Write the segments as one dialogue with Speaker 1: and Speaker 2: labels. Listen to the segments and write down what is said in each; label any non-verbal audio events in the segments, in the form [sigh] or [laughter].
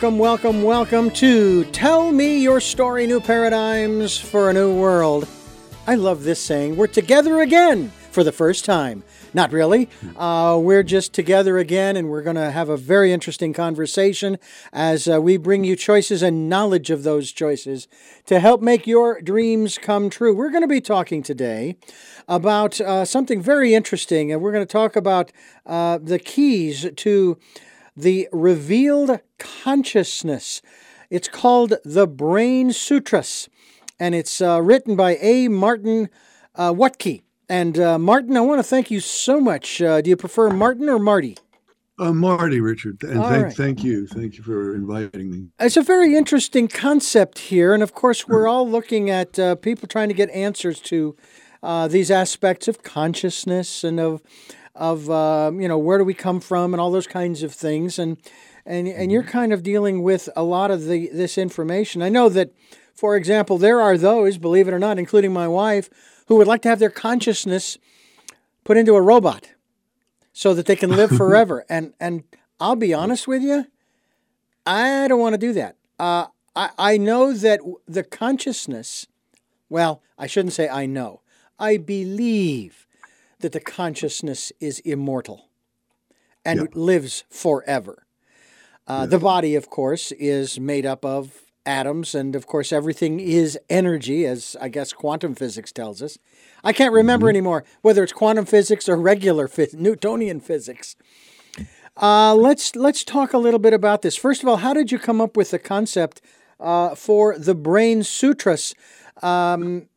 Speaker 1: Welcome, welcome, welcome to Tell Me Your Story New Paradigms for a New World. I love this saying. We're together again for the first time. Not really. Uh, we're just together again, and we're going to have a very interesting conversation as uh, we bring you choices and knowledge of those choices to help make your dreams come true. We're going to be talking today about uh, something very interesting, and we're going to talk about uh, the keys to the revealed consciousness. It's called the Brain Sutras, and it's uh, written by A. Martin uh, Wuttke. And uh, Martin, I want to thank you so much. Uh, do you prefer Martin or Marty?
Speaker 2: Uh, Marty, Richard, and thank, right. thank you. Thank you for inviting me.
Speaker 1: It's a very interesting concept here. And of course, we're all looking at uh, people trying to get answers to uh, these aspects of consciousness and of, of uh, you know, where do we come from and all those kinds of things. And, and, and you're mm-hmm. kind of dealing with a lot of the, this information. I know that, for example, there are those, believe it or not, including my wife, who would like to have their consciousness put into a robot so that they can live [laughs] forever. and and I'll be honest with you, I don't want to do that. Uh, I I know that the consciousness. Well, I shouldn't say I know. I believe that the consciousness is immortal and yep. lives forever. Uh, The body, of course, is made up of atoms, and of course, everything is energy, as I guess quantum physics tells us. I can't remember mm-hmm. anymore whether it's quantum physics or regular phys- Newtonian physics. Uh, let's let's talk a little bit about this. First of all, how did you come up with the concept uh, for the Brain Sutras? Um,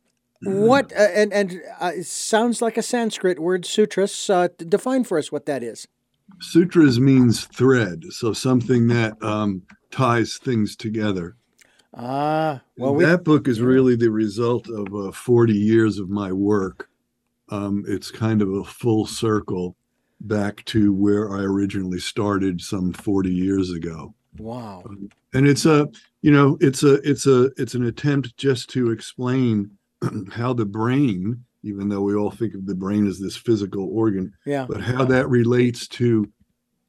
Speaker 1: what uh, and and uh, it sounds like a Sanskrit word, sutras. Uh, define for us what that is.
Speaker 2: Sutras means thread, so something that um, ties things together.
Speaker 1: Ah,
Speaker 2: well, we, that book is really the result of uh, 40 years of my work. Um, it's kind of a full circle back to where I originally started some 40 years ago.
Speaker 1: Wow. Um,
Speaker 2: and it's a, you know, it's a, it's a, it's an attempt just to explain [clears throat] how the brain, even though we all think of the brain as this physical organ,
Speaker 1: yeah.
Speaker 2: but how that relates to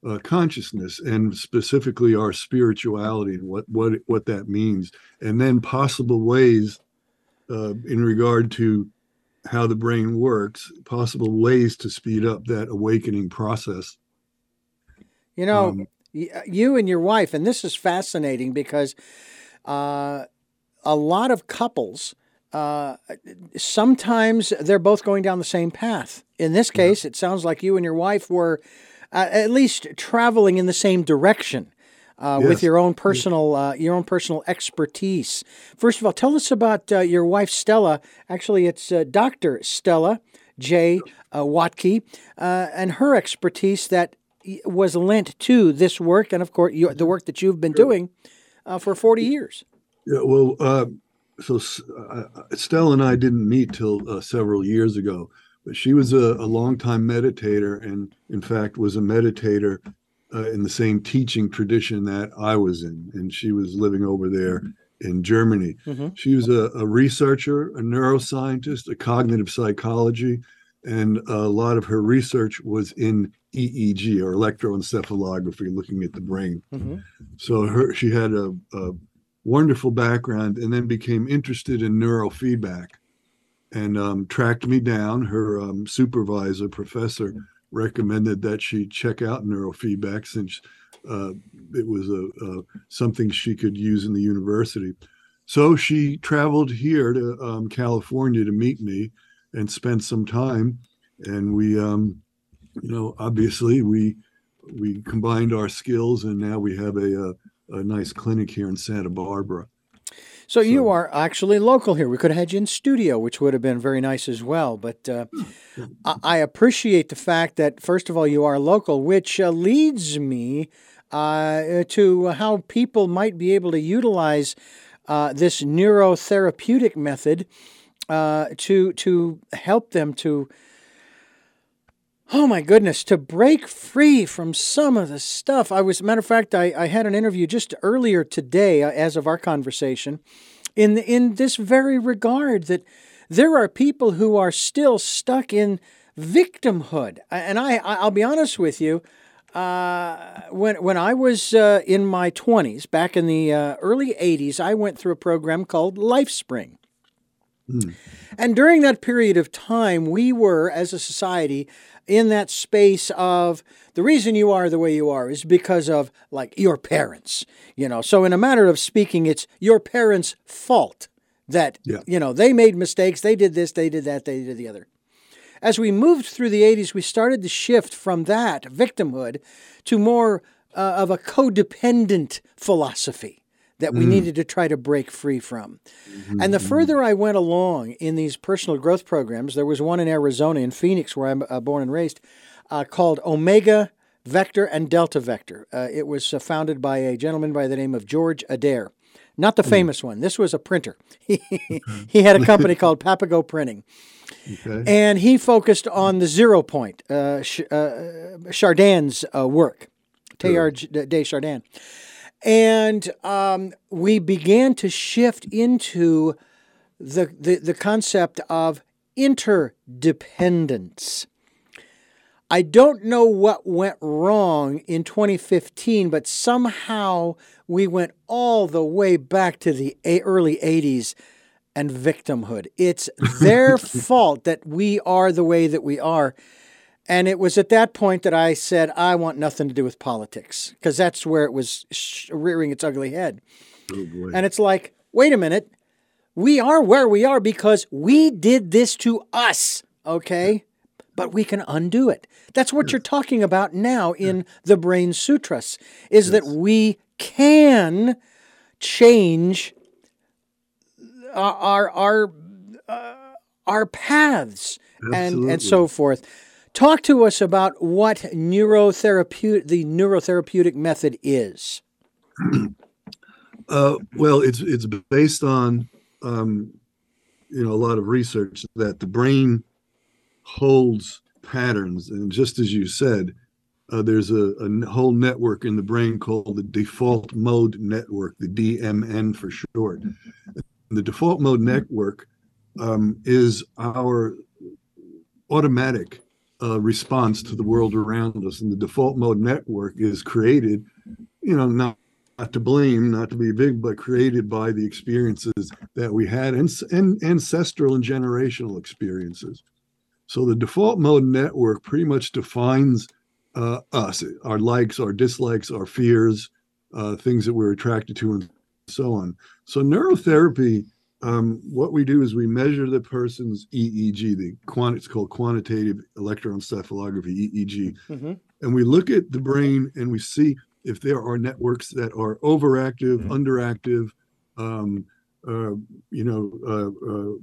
Speaker 2: uh, consciousness and specifically our spirituality and what what what that means, and then possible ways uh, in regard to how the brain works, possible ways to speed up that awakening process.
Speaker 1: You know, um, you and your wife, and this is fascinating because uh, a lot of couples. Uh, sometimes they're both going down the same path. In this case, yeah. it sounds like you and your wife were uh, at least traveling in the same direction. Uh, yes. with your own personal uh, your own personal expertise. First of all, tell us about uh, your wife Stella. Actually, it's uh, Doctor Stella J. Uh, Wuttke and her expertise that was lent to this work, and of course you, the work that you've been doing for forty years.
Speaker 2: Yeah, well, so Stella and I didn't meet till several years ago. But she was a, a longtime meditator, and in fact was a meditator uh, in the same teaching tradition that I was in. And she was living over there in Germany. Mm-hmm. She was a, a, researcher, a neuroscientist, a cognitive psychology, and a lot of her research was in EEG or electroencephalography, looking at the brain. Mm-hmm. So her she had a, a wonderful background, and then became interested in neurofeedback and um, tracked me down. Her um, supervisor, professor, recommended that she check out neurofeedback since uh, it was a, a, something she could use in the university. So she traveled here to um, California to meet me and spent some time. And we, um, you know, obviously we we combined our skills, and now we have a, a, a nice clinic here in Santa Barbara.
Speaker 1: So, so, you are actually local here. We could have had you in studio, which would have been very nice as well. But uh, I, I, appreciate the fact that, first of all, you are local, which uh, leads me uh, to how people might be able to utilize uh, this neurotherapeutic method uh, to to help them to oh my goodness, to break free from some of the stuff. I was, matter of fact, I, I had an interview just earlier today, uh, as of our conversation, in in this very regard that there are people who are still stuck in victimhood, and I I'll be honest with you. uh, when when I was uh, in my twenties, back in the uh, early '80s, I went through a program called LifeSpring. Mm. And during that period of time, we were, as a society, in that space of the reason you are the way you are is because of like your parents, you know. So, in a matter of speaking, it's your parents' fault that, yeah. you know, they made mistakes, they did this, they did that, they did the other. As we moved through the 80s, we started to shift from that victimhood to more uh, of a codependent philosophy that we mm. needed to try to break free from. Mm-hmm. And the further I went along in these personal growth programs, there was one in Arizona, in Phoenix, where I'm uh, born and raised, uh, called Omega Vector and Delta Vector. Uh, it was uh, founded by a gentleman by the name of George Adair. Not the mm. famous one. This was a printer. [laughs] he had a [laughs] company called Papago Printing. Okay. And he focused on the zero point, uh, Chardin's work, Teilhard de Chardin. And um, we began to shift into the, the, the concept of interdependence. I don't know what went wrong in 2015, but somehow we went all the way back to the early 80s and victimhood. It's [laughs] their fault that we are the way that we are. And it was at that point that I said, I want nothing to do with politics because that's where it was sh- rearing its ugly head. Oh and it's like, wait a minute. We are where we are because we did this to us, okay? But we can undo it. That's what yes. you're talking about now in yes. the Brain Sutras, is yes. that we can change our our our, uh, our paths and and so forth. Talk to us about what neurotherapeutic, the neurotherapeutic method is.
Speaker 2: Uh, well, it's it's based on um, you know a lot of research that the brain holds patterns, and just as you said, uh, there's a, a, whole network in the brain called the default mode network, the DMN for short. The default mode network um, is our automatic uh, response to the world around us. And the default mode network is created, you know, not, not to blame, not to be big, but created by the experiences that we had and, and ancestral and generational experiences. So the default mode network pretty much defines uh, us, our likes, our dislikes, our fears, uh, things that we're attracted to, and so on. So neurotherapy um, what we do is we measure the person's EEG, the quant- it's called quantitative electroencephalography, EEG, mm-hmm. and we look at the brain and we see if there are networks that are overactive, mm-hmm. underactive. Um, uh, you know, uh, uh,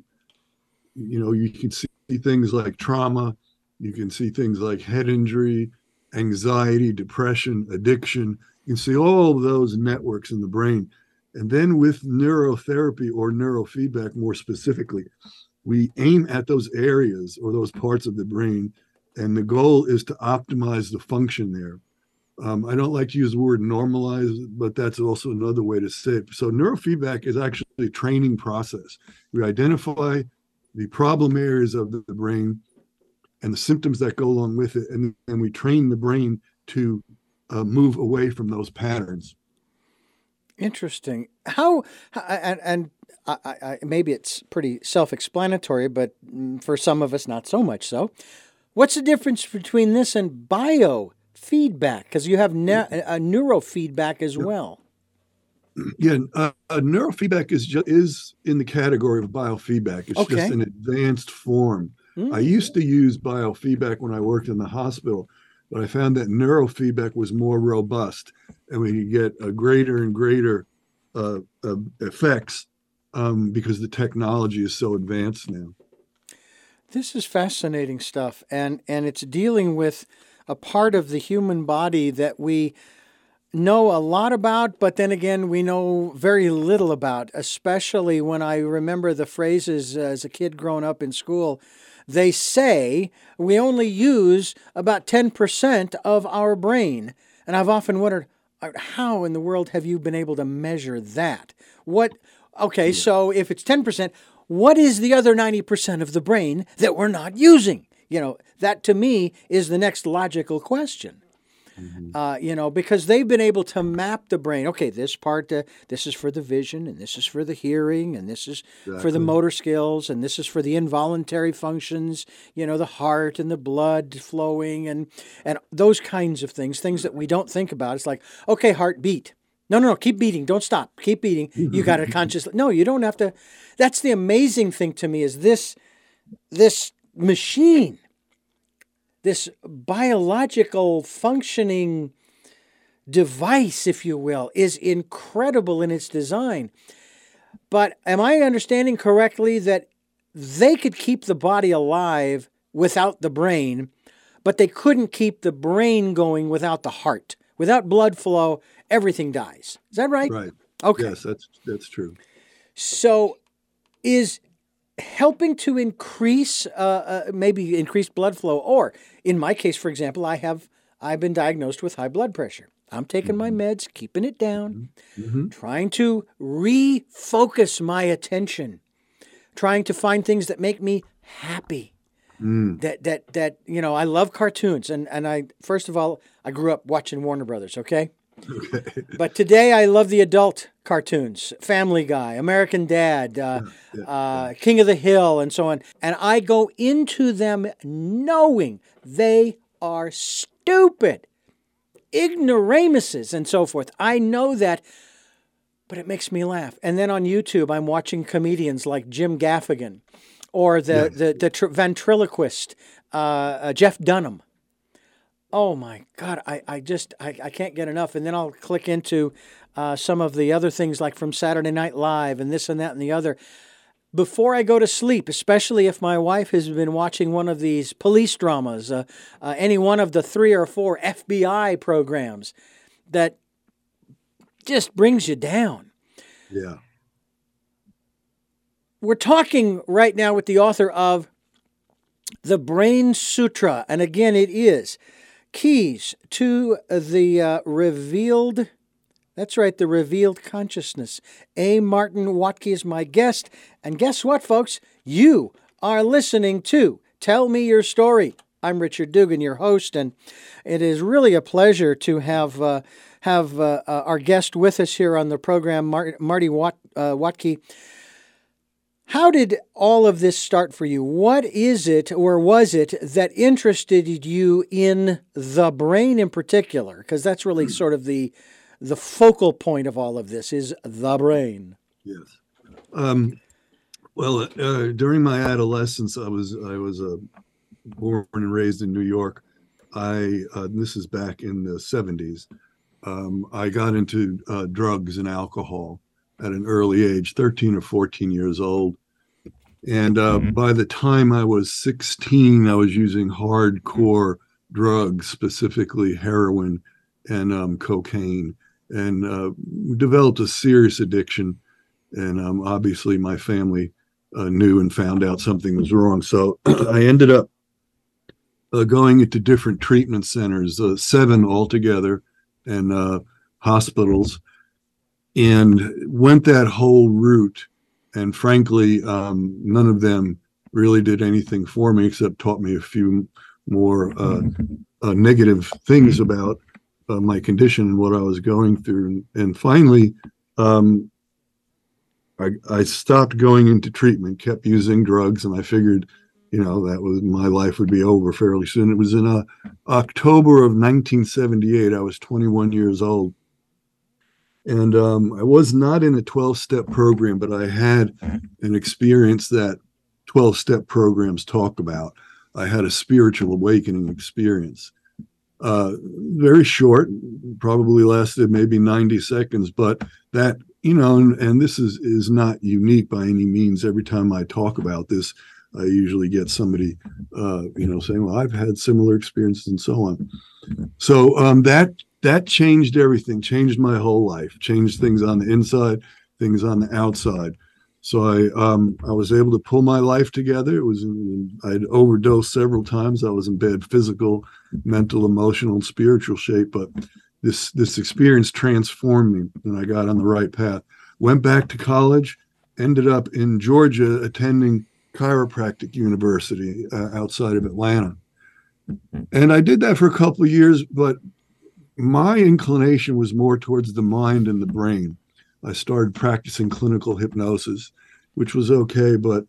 Speaker 2: you know, you can see things like trauma, you can see things like head injury, anxiety, depression, addiction. You can see all of those networks in the brain and then with neurotherapy or neurofeedback more specifically, we aim at those areas or those parts of the brain. And the goal is to optimize the function there. Um, I don't like to use the word normalize, but that's also another way to say it. So neurofeedback is actually a training process. We identify the problem areas of the brain and the symptoms that go along with it, and then we train the brain to uh, move away from those patterns.
Speaker 1: Interesting. How and and I, I, maybe it's pretty self-explanatory, but mm, for some of us, not so much so. What's the difference between this and biofeedback? Because you have ne- a neurofeedback as well.
Speaker 2: Yeah, uh, neurofeedback is just, is in the category of biofeedback. It's okay. just an advanced form. Mm-hmm. I used to use biofeedback when I worked in the hospital, but I found that neurofeedback was more robust and we could get a greater and greater uh, uh, effects um, because the technology is so advanced now.
Speaker 1: This is fascinating stuff, and and it's dealing with a part of the human body that we know a lot about, but then again, we know very little about, especially when I remember the phrases as a kid growing up in school. They say we only use about 10% of our brain. And I've often wondered, uh, how in the world have you been able to measure that? What, okay, so if it's 10%, what is the other 90% of the brain that we're not using? You know, that to me is the next logical question. Mm-hmm. Uh, you know, because they've been able to map the brain. Okay, this part, uh, this is for the vision, and this is for the hearing, and this is exactly. for the motor skills, and this is for the involuntary functions. You know, the heart and the blood flowing, and and those kinds of things. Things that we don't think about. It's like, okay, heart beat. No, no, no, keep beating. Don't stop. Keep beating. You got to [laughs] consciously. No, you don't have to. That's the amazing thing to me is this this machine this biological functioning device, if you will, is incredible in its design. But am I understanding correctly that they could keep the body alive without the brain, but they couldn't keep the brain going without the heart? Without blood flow, everything dies. Is that right?
Speaker 2: Right.
Speaker 1: Okay.
Speaker 2: Yes, that's that's true.
Speaker 1: So, is helping to increase uh, uh, maybe increase blood flow or in my case for example i have i've been diagnosed with high blood pressure i'm taking mm-hmm. my meds keeping it down mm-hmm. trying to refocus my attention trying to find things that make me happy mm. that that that you know i love cartoons and and i first of all i grew up watching warner brothers okay Okay. but today I love the adult cartoons Family Guy, American Dad, uh, yeah, yeah, uh, yeah. King of the Hill, and so on. And I go into them knowing they are stupid, ignoramuses, and so forth. I know that, but it makes me laugh. And then on YouTube, I'm watching comedians like Jim Gaffigan or the, the, the, tr- ventriloquist uh, uh Jeff Dunham oh my god i, I just I, I can't get enough. And then i'll click into uh, some of the other things like from saturday night live and this and that and the other. Before i go to sleep especially if my wife has been watching one of these police dramas uh, uh, any one of the three or four fbi programs that just brings you down.
Speaker 2: Yeah.
Speaker 1: We're talking right now with the author of the brain sutra and again it is keys to the uh, revealed. That's right, the revealed consciousness. A. Martin Wuttke is my guest. And guess what, folks? You are listening to Tell Me Your Story. I'm Richard Dugan, your host, and it is really a pleasure to have uh, have uh, uh our guest with us here on the program, Marty Wat- uh, Wuttke. How did all of this start for you? What is it, or was it, that interested you in the brain in particular? Because that's really hmm. sort of the the focal point of all of this is the brain.
Speaker 2: Yes. Um, well, uh, during my adolescence, I was I was uh, born and raised in New York. I uh, this is back in the '70s. Um, I got into uh, drugs and alcohol at an early age, 13 or 14 years old. And uh, mm-hmm. by the time I was 16, I was using hardcore drugs, specifically heroin and um, cocaine, and uh, developed a serious addiction. And um, obviously, my family uh, knew and found out something was wrong. So [clears throat] I ended up uh, going into different treatment centers, uh, seven altogether, and uh, hospitals, and went that whole route and frankly, um, none of them really did anything for me except taught me a few more uh, uh, negative things about uh, my condition and what I was going through. And, and finally, um, I, I, stopped going into treatment, kept using drugs, and I figured, you know, that was my life would be over fairly soon. It was in uh, October of 1978. I was 21 years old and um, I was not in a 12 step program, but I had an experience that 12 step programs talk about. I had a spiritual awakening experience. Uh, very short, probably lasted maybe 90 seconds, but that, you know, and, and this is, is not unique by any means. Every time I talk about this, I usually get somebody, uh, you know, saying, "Well, I've had similar experiences," and so on. So um, that that changed everything, changed my whole life, changed things on the inside, things on the outside. So I um, I was able to pull my life together. It was I'd overdosed several times. I was in bad physical, mental, emotional, and spiritual shape. But this this experience transformed me, and I got on the right path. Went back to college, ended up in Georgia attending chiropractic university uh, outside of Atlanta, and I did that for a couple of years. But my inclination was more towards the mind and the brain. I started practicing clinical hypnosis, which was okay, but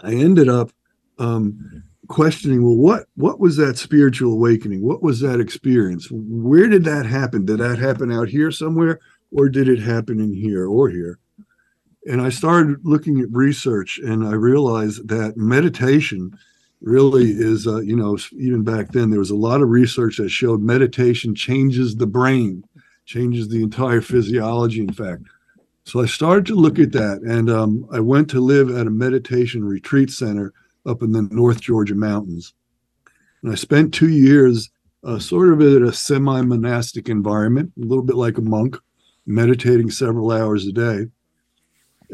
Speaker 2: I ended up um, questioning well what what was that spiritual awakening? What was that experience? Where did that happen? Did that happen out here somewhere or did it happen in here or here? And i started looking at research and i realized that meditation really is uh, you know even back then there was a lot of research that showed meditation changes the brain changes the entire physiology in fact so i started to look at that and um, i went to live at a meditation retreat center up in the North Georgia mountains. And I spent two years uh, sort of in a semi monastic environment, a little bit like a monk, meditating several hours a day.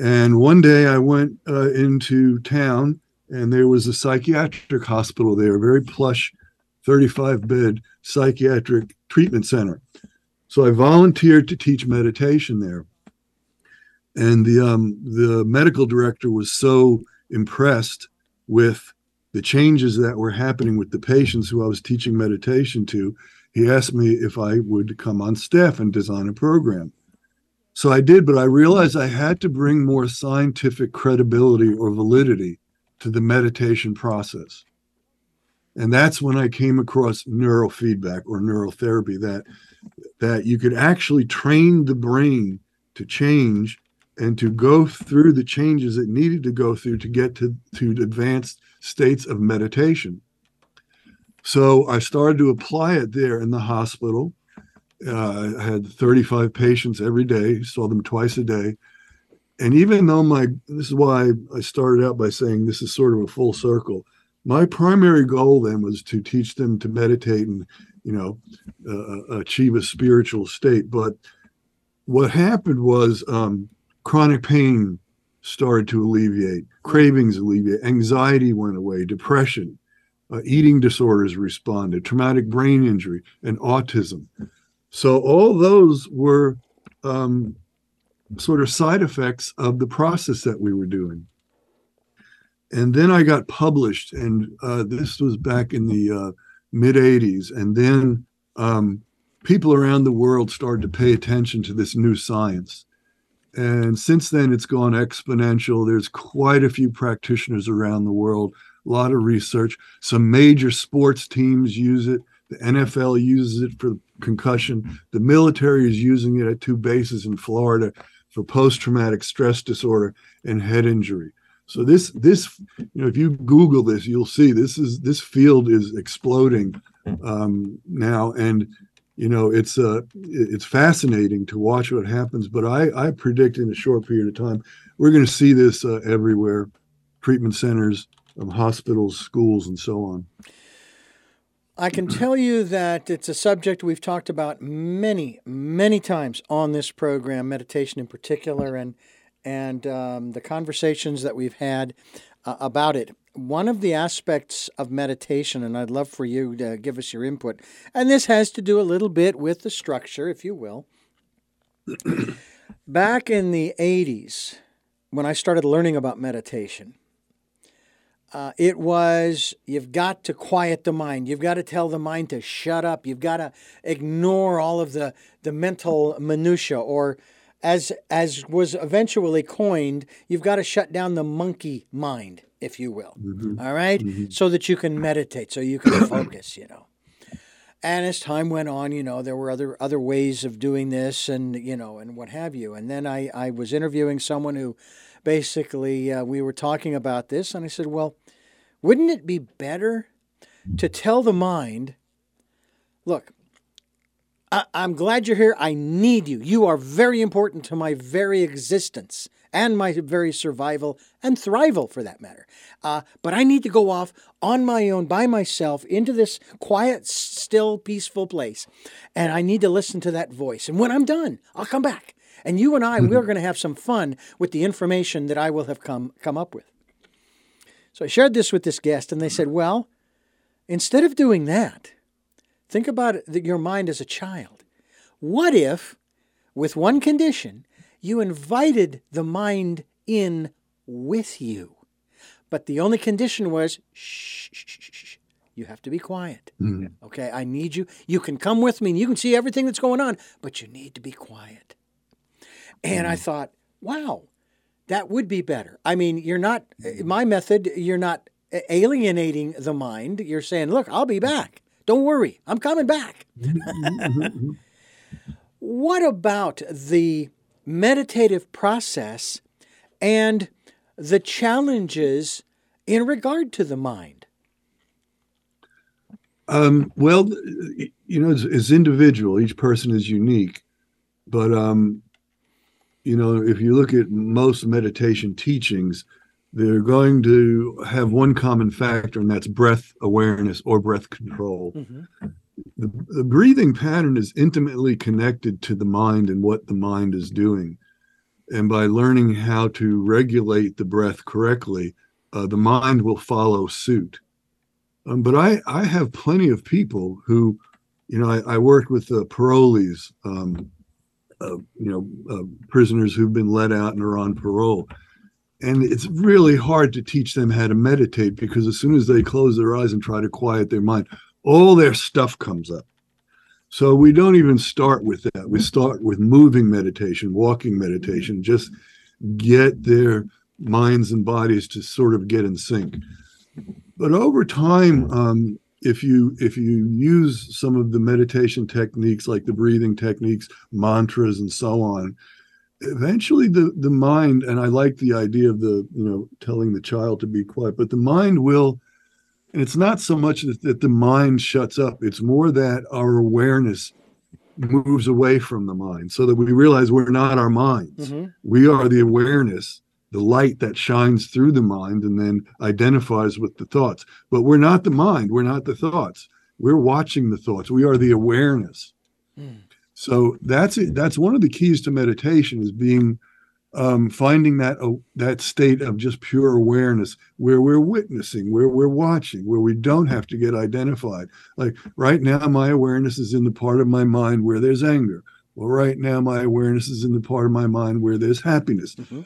Speaker 2: And one day I went uh, into town and there was a psychiatric hospital there, a very plush 35 bed psychiatric treatment center. So I volunteered to teach meditation there. And the, um, the medical director was so impressed with the changes that were happening with the patients who I was teaching meditation to, he asked me if I would come on staff and design a program. So I did, but I realized I had to bring more scientific credibility or validity to the meditation process. And that's when I came across neurofeedback or neurotherapy that that you could actually train the brain to change and to go through the changes it needed to go through to get to, to advanced states of meditation. So I started to apply it there in the hospital. Uh, I had 35 patients every day, saw them twice a day. And even though my, this is why I started out by saying this is sort of a full circle. My primary goal then was to teach them to meditate and, you know, uh, achieve a spiritual state. But what happened was um, chronic pain started to alleviate, cravings alleviate, anxiety went away, depression, uh, eating disorders responded, traumatic brain injury, and autism. So all those were um, sort of side effects of the process that we were doing. And then I got published, and uh, this was back in the uh, mid 80s. And then um, people around the world started to pay attention to this new science. And since then, it's gone exponential. There's quite a few practitioners around the world, a lot of research. Some major sports teams use it. The NFL uses it for concussion. The military is using it at two bases in Florida for post-traumatic stress disorder and head injury. So this this you know if you Google this, you'll see this is this field is exploding um, now, and you know it's uh it's fascinating to watch what happens but i i predict in a short period of time we're going to see this uh, everywhere. Treatment centers um, hospitals schools and so on
Speaker 1: I can [clears throat] tell you that it's a subject we've talked about many, many times on this program, meditation in particular, and and um, the conversations that we've had uh, about it one of the aspects of meditation, and I'd love for you to give us your input, and this has to do a little bit with the structure, if you will. [clears throat] Back in the 80s, when I started learning about meditation, uh, it was you've got to quiet the mind. You've got to tell the mind to shut up. You've got to ignore all of the, the mental minutia, or as as was eventually coined, you've got to shut down the monkey mind if you will. Mm-hmm. All right? mm-hmm. So that you can meditate, so you can [coughs] focus, you know. And as time went on, you know, there were other other ways of doing this and, you know, and what have you. And then I, I was interviewing someone who basically uh, we were talking about this, and I said, well, wouldn't it be better to tell the mind, look, I, I'm glad you're here. I need you. You are very important to my very existence and my very survival and thrival for that matter. Uh, but I need to go off on my own by myself into this quiet, still, peaceful place. And I need to listen to that voice. And when I'm done, I'll come back. And you and I, mm-hmm. we're going to have some fun with the information that I will have come, come up with. So I shared this with this guest, and they said, Well, instead of doing that, think about it, your mind as a child. What if, with one condition, you invited the mind in with you. But the only condition was shh, shh, shh, shh, you have to be quiet. Mm-hmm. Okay, I need you. You can come with me and you can see everything that's going on, but you need to be quiet. And mm-hmm. I thought, wow, that would be better. I mean, you're not, my method, you're not alienating the mind. You're saying, look, I'll be back. Don't worry, I'm coming back. Mm-hmm. [laughs] what about the meditative process and the challenges in regard to the mind?
Speaker 2: Um, well, you know, as, it's, individual. Each person is unique. But, um, you know, if you look at most meditation teachings, they're going to have one common factor, and that's breath awareness or breath control. Mm-hmm. The, the, breathing pattern is intimately connected to the mind and what the mind is doing. And by learning how to regulate the breath correctly, uh, the mind will follow suit. Um, but I, I have plenty of people who, you know, I, I worked with the parolees, um, you know, prisoners who've been let out and are on parole. And it's really hard to teach them how to meditate because as soon as they close their eyes and try to quiet their mind, all their stuff comes up. So we don't even start with that. We start with moving meditation, walking meditation, just get their minds and bodies to sort of get in sync. But over time, um, if you if you use some of the meditation techniques like the breathing techniques, mantras, and so on, eventually the the mind and I like the idea of the you know telling the child to be quiet, but the mind will. And it's not so much that, that the mind shuts up; it's more that our awareness moves away from the mind, so that we realize we're not our minds. Mm-hmm. We are the awareness the light that shines through the mind and then identifies with the thoughts. But we're not the mind, we're not the thoughts. We're watching the thoughts. We are the awareness. Mm. So that's it. That's one of the keys to meditation is being um, finding that uh, that state of just pure awareness where we're witnessing, where we're watching, where we don't have to get identified. Like right now, my awareness is in the part of my mind where there's anger. Well, right now, my awareness is in the part of my mind where there's happiness. Mm-hmm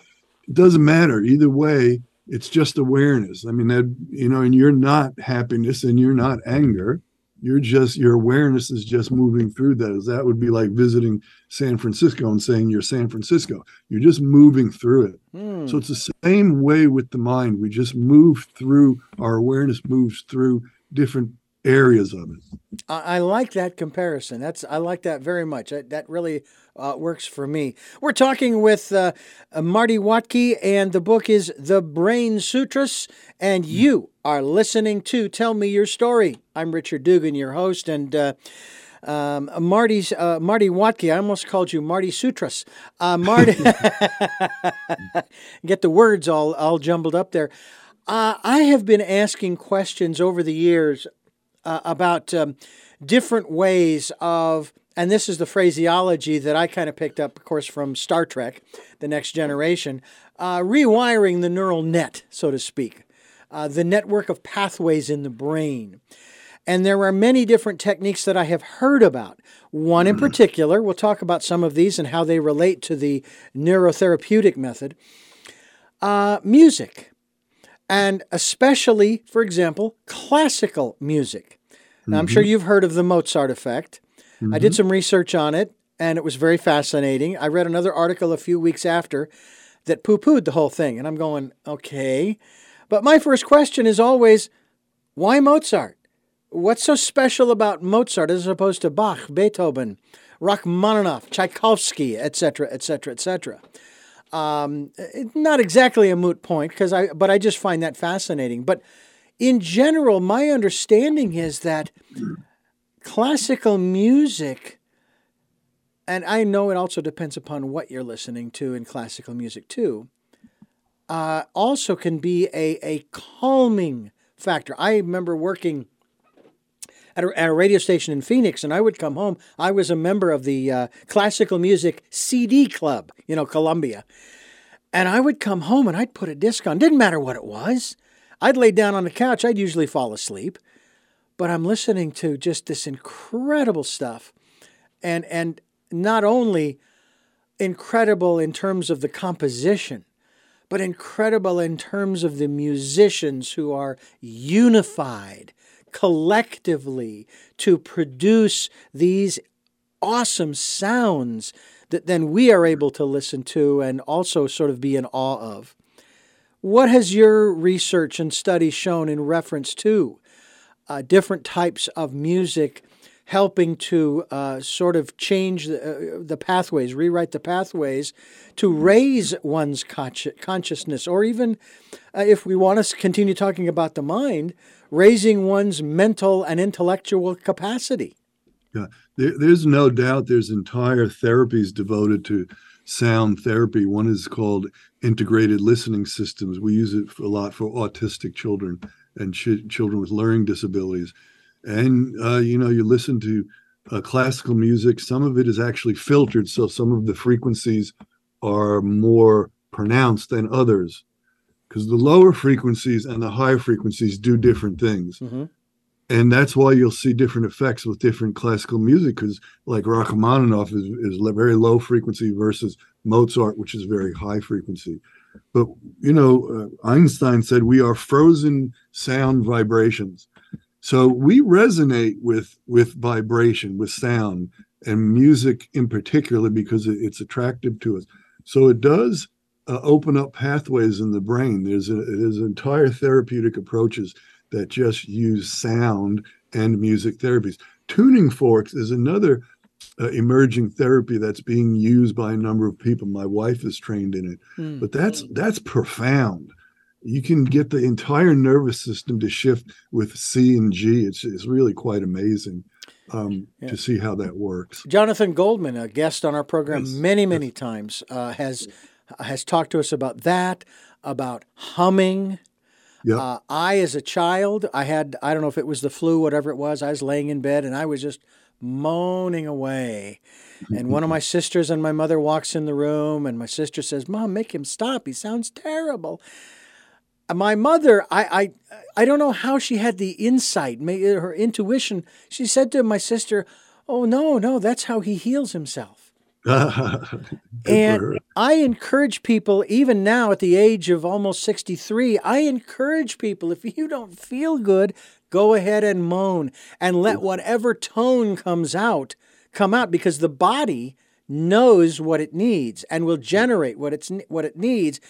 Speaker 2: it doesn't matter. Either way it's just awareness. I mean that you know and you're not happiness and you're not anger. You're just your awareness is just moving through those that would be like visiting san francisco and saying you're san francisco. You're just moving through it. Mm. so it's the same way with the mind. We just move through our awareness moves through different areas of it
Speaker 1: i, I like that comparison that's i like that very much I, that really uh, works for me. We're talking with uh, uh, Marty Wuttke, and the book is The Brain Sutras, and you are listening to Tell Me Your Story. I'm Richard Dugan, your host, and uh, um, Marty's uh, Marty Wuttke. I almost called you Marty Sutras. Uh, Marty, [laughs] [laughs] get the words all all jumbled up there. Uh, I have been asking questions over the years uh, about um, different ways of and this is the phraseology that I kind of picked up, of course, from Star Trek, The Next Generation, uh, rewiring the neural net, so to speak, uh, the network of pathways in the brain. And there are many different techniques that I have heard about. One in particular, we'll talk about some of these and how they relate to the neurotherapeutic method. Uh, music, and especially, for example, classical music. Now, I'm sure mm-hmm. you've heard of the Mozart effect. Mm-hmm. I did some research on it and it was very fascinating. I read another article a few weeks after that poo pooed the whole thing. And I'm going, okay. But my first question is always, why Mozart? What's so special about Mozart as opposed to Bach, Beethoven, Rachmaninoff, Tchaikovsky, etc., etc., etc.? Not exactly a moot point because I, but I just find that fascinating. But in general, my understanding is that classical music, and I know it also depends upon what you're listening to in classical music too, uh, also can be a, a calming factor. I remember working at a, at a, radio station in Phoenix, and I would come home. I was a member of the uh, classical music CD club, you know, Columbia. And I would come home and I'd put a disc on. Didn't matter what it was. I'd lay down on the couch. I'd usually fall asleep but I'm listening to just this incredible stuff. And and not only incredible in terms of the composition, but incredible in terms of the musicians who are unified, collectively to produce these awesome sounds that then we are able to listen to and also sort of be in awe of. What has your research and study shown in reference to uh, different types of music helping to uh, sort of change the, uh, the, pathways, rewrite the pathways to raise one's consci- consciousness, or even uh, if we want to continue talking about the mind, raising one's mental and intellectual capacity.
Speaker 2: Yeah, there, there's no doubt there's entire therapies devoted to sound therapy. One is called integrated listening systems. We use it a lot for autistic children and ch- children with learning disabilities and uh, you know you listen to uh, classical music some of it is actually filtered so some of the frequencies are more pronounced than others because the lower frequencies and the higher frequencies do different things mm-hmm. and that's why you'll see different effects with different classical music because like rachmaninoff is, is very low frequency versus mozart which is very high frequency but you know uh, einstein said we are frozen sound vibrations so we resonate with with vibration, with sound, and music in particular because it's attractive to us. So it does uh, open up pathways in the brain. There's a, there's entire therapeutic approaches that just use sound and music therapies. Tuning forks is another uh, emerging therapy that's being used by a number of people. My wife is trained in it, mm. but that's that's profound you can get the entire nervous system to shift with C and G. It's, it's really quite amazing um, yeah. to see how that works.
Speaker 1: Jonathan Goldman, a guest on our program yes. many, many yes. times, uh, has has talked to us about that, about humming. Yep. Uh, I, as a child, I had I don't know if it was the flu, whatever it was. I was laying in bed and I was just moaning away. And one of my [laughs] sisters and my mother walks in the room, and my sister says, "Mom, make him stop. He sounds terrible." my mother, I, I, I don't know how she had the insight, her intuition. She said to my sister, "Oh no, no, that's how he heals himself." [laughs] and I encourage people, even now at the age of almost 63, I encourage people if you don't feel good, go ahead and moan and let whatever tone comes out come out because the body knows what it needs and will generate what it's what it needs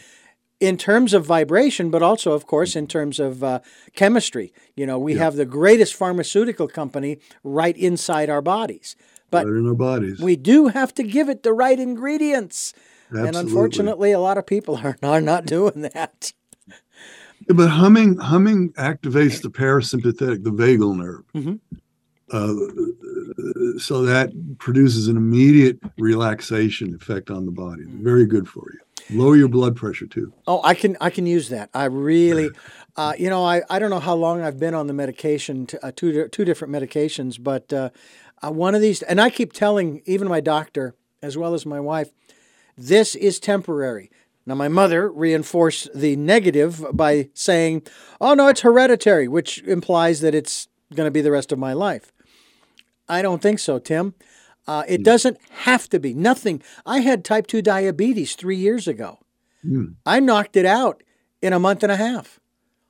Speaker 1: in terms of vibration, but also, of course, in terms of uh, chemistry. You know, we yeah. have the greatest pharmaceutical company right inside our bodies. But
Speaker 2: right in our bodies.
Speaker 1: we do have to give it the right ingredients. Absolutely. And unfortunately, a lot of people are, are not doing that.
Speaker 2: Yeah, but humming humming activates the parasympathetic, the vagal nerve. Mm-hmm. Uh, so that produces an immediate relaxation effect on the body. Very good for you. Lower your blood pressure too.
Speaker 1: Oh, I can I can use that. I really, uh, you know, I, I don't know how long I've been on the medication, to, uh, two two different medications, but uh, one of these, and I keep telling even my doctor as well as my wife, this is temporary. Now, my mother reinforced the negative by saying, "Oh no, it's hereditary," which implies that it's going to be the rest of my life. I don't think so, Tim. Uh, it mm. doesn't have to be. Nothing. I had type 2 diabetes three years ago. Mm. I knocked it out in a month and a half.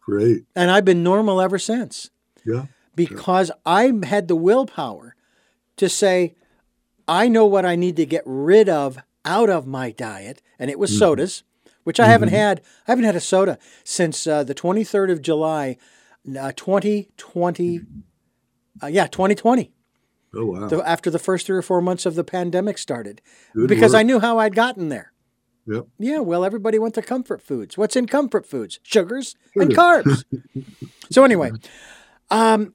Speaker 2: Great.
Speaker 1: And I've been normal ever since.
Speaker 2: Yeah.
Speaker 1: Because. I had the willpower to say, I know what I need to get rid of out of my diet, and it was mm-hmm. sodas, which I mm-hmm. haven't had. I haven't had a soda since uh, the 23rd of July, uh, 2020. Uh, yeah, 2020.
Speaker 2: Oh wow!
Speaker 1: The, after the first three or four months of the pandemic started, Good because work. I knew how I'd gotten there.
Speaker 2: Yep.
Speaker 1: Yeah. Well, everybody went to comfort foods. What's in comfort foods? Sugars and carbs. [laughs] so anyway, um,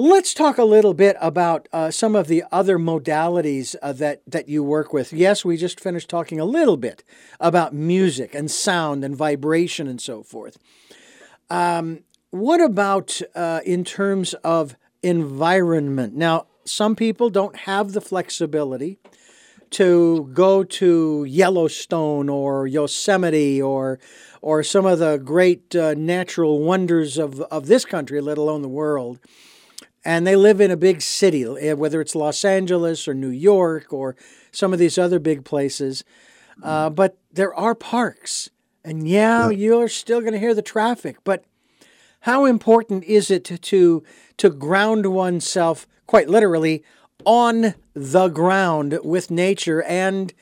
Speaker 1: let's talk a little bit about uh, some of the other modalities uh, that that you work with. Yes, we just finished talking a little bit about music and sound and vibration and so forth. Um, what about uh, in terms of environment? Now, some people don't have the flexibility to go to Yellowstone or Yosemite or or some of the great uh, natural wonders of, of this country, let alone the world. And they live in a big city, eh, whether it's Los Angeles or New York or some of these other big places. Uh, but there are parks. And yeah, yeah. you're still going to hear the traffic. But how important is it to to ground oneself quite literally on the ground with nature and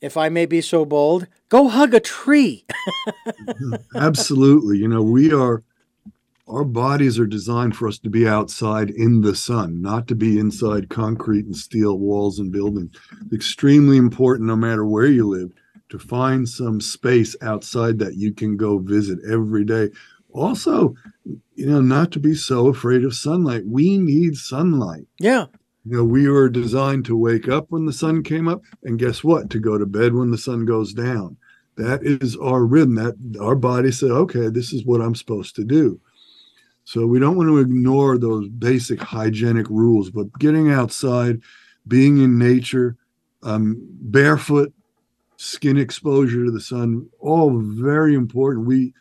Speaker 1: if I may be so bold, go hug a tree. [laughs]
Speaker 2: Absolutely. You know, we are our bodies are designed for us to be outside in the sun, not to be inside concrete and steel walls and buildings. extremely important, no matter where you live, to find some space outside that you can go visit every day. Also, you know, not to be so afraid of sunlight. We need sunlight.
Speaker 1: Yeah.
Speaker 2: You know, we were designed to wake up when the sun came up, and guess what? To go to bed when the sun goes down. That is our rhythm. That our body said, okay, this is what I'm supposed to do. So we don't want to ignore those basic hygienic rules, but getting outside, being in nature, um, barefoot, skin exposure to the sun, all very important. We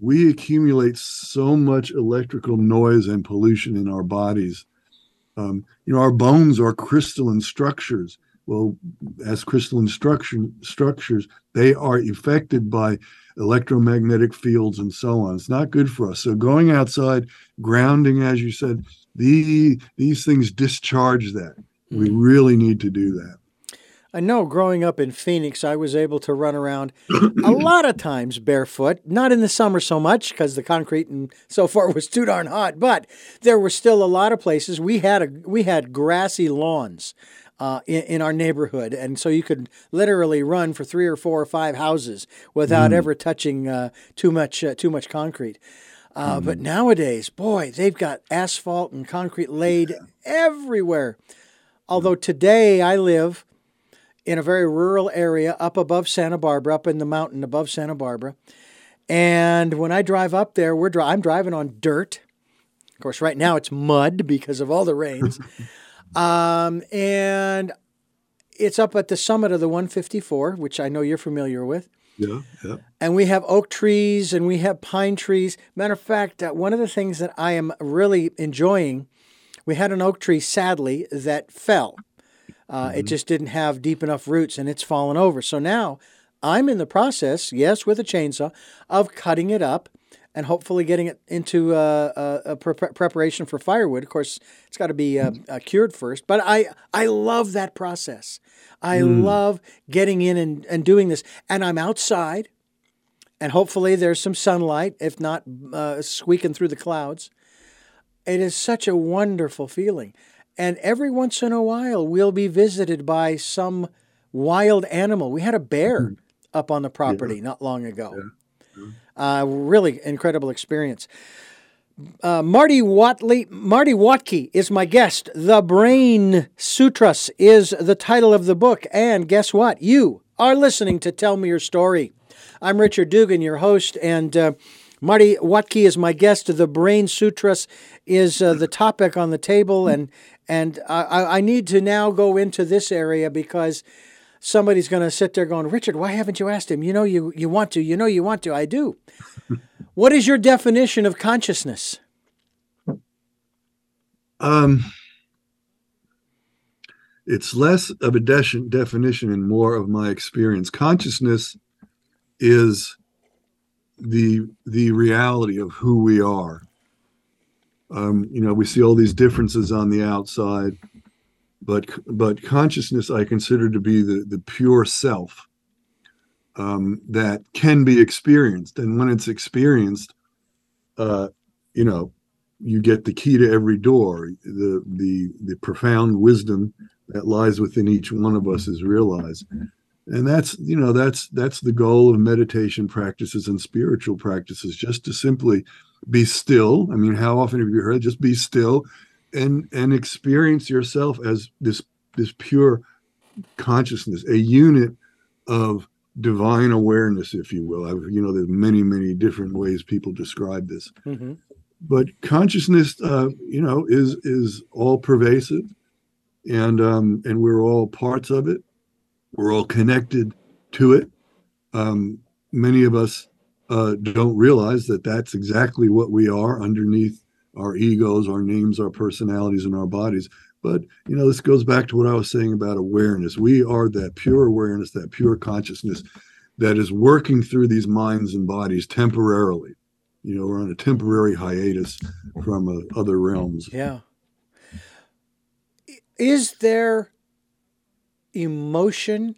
Speaker 2: we accumulate so much electrical noise and pollution in our bodies. Um, you know, our bones are crystalline structures. Well, as crystalline structure, structures, they are affected by electromagnetic fields and so on. It's not good for us. So going outside, grounding, as you said, the, these things discharge that. We mm-hmm. really need to do that.
Speaker 1: I know growing up in Phoenix, I was able to run around a [clears throat] lot of times barefoot, not in the summer so much because the concrete and so far was too darn hot, but there were still a lot of places we had a we had grassy lawns uh, in, in, our neighborhood. And so you could literally run for three or four or five houses without mm. ever touching uh, too much uh, too much concrete. Mm. But nowadays, boy, they've got asphalt and concrete laid everywhere. Although today I live in a very rural area up above Santa Barbara, up in the mountain above Santa Barbara. And when I drive up there, we're dri- I'm driving on dirt. Of course, right now it's mud because of all the rains. [laughs] Um, and it's up at the summit of the 154, which I know you're familiar with.
Speaker 2: Yeah, yeah.
Speaker 1: And we have oak trees and we have pine trees. Matter of fact, uh, one of the things that I am really enjoying, we had an oak tree, sadly, that fell. Uh, mm-hmm. It just didn't have deep enough roots and it's fallen over. So now I'm in the process, yes, with a chainsaw, of cutting it up and hopefully getting it into uh, uh a, a pre- preparation for firewood. Of course, it's got to be uh, uh, cured first. But I I love that process. I mm. love getting in and, and doing this. And I'm outside, and hopefully there's some sunlight, if not uh, squeaking through the clouds. It is such a wonderful feeling. And every once in a while, we'll be visited by some wild animal. We had a bear mm. up on the property yeah. not long ago. Yeah. Uh, really incredible experience. Uh, Marty Watley, Marty Wuttke is my guest. The Brain Sutras is the title of the book, and guess what? You are listening to Tell Me Your Story. I'm Richard Dugan, your host, and uh, Marty Wuttke is my guest. The Brain Sutras is uh, the topic on the table, and and I, I need to now go into this area because somebody's going to sit there going, Richard, why haven't you asked him? You know, you, you want to. You know, you want to. I do. [laughs] what is your definition of consciousness?
Speaker 2: Um, it's less of a de- definition and more of my experience. Consciousness is the the reality of who we are. Um, you know, we see all these differences on the outside but but consciousness I consider to be the the pure self um, that can be experienced, and when it's experienced, uh, you know, you get the key to every door. The the the profound wisdom that lies within each one of us is realized, and that's you know that's that's the goal of meditation practices and spiritual practices, just to simply be still. I mean, how often have you heard just be still and and experience yourself as this this pure consciousness, a unit of divine awareness, if you will. I've, you know, there's many many different ways people describe this, mm-hmm. but consciousness, uh, you know, is is all pervasive, and um, and we're all parts of it. We're all connected to it. Um, many of us uh, don't realize that that's exactly what we are underneath our egos, our names, our personalities, and our bodies. But you know, this goes back to what I was saying about awareness. We are that pure awareness, that pure consciousness that is working through these minds and bodies temporarily. You know, we're on a temporary hiatus from uh, other realms.
Speaker 1: Yeah. Is there emotion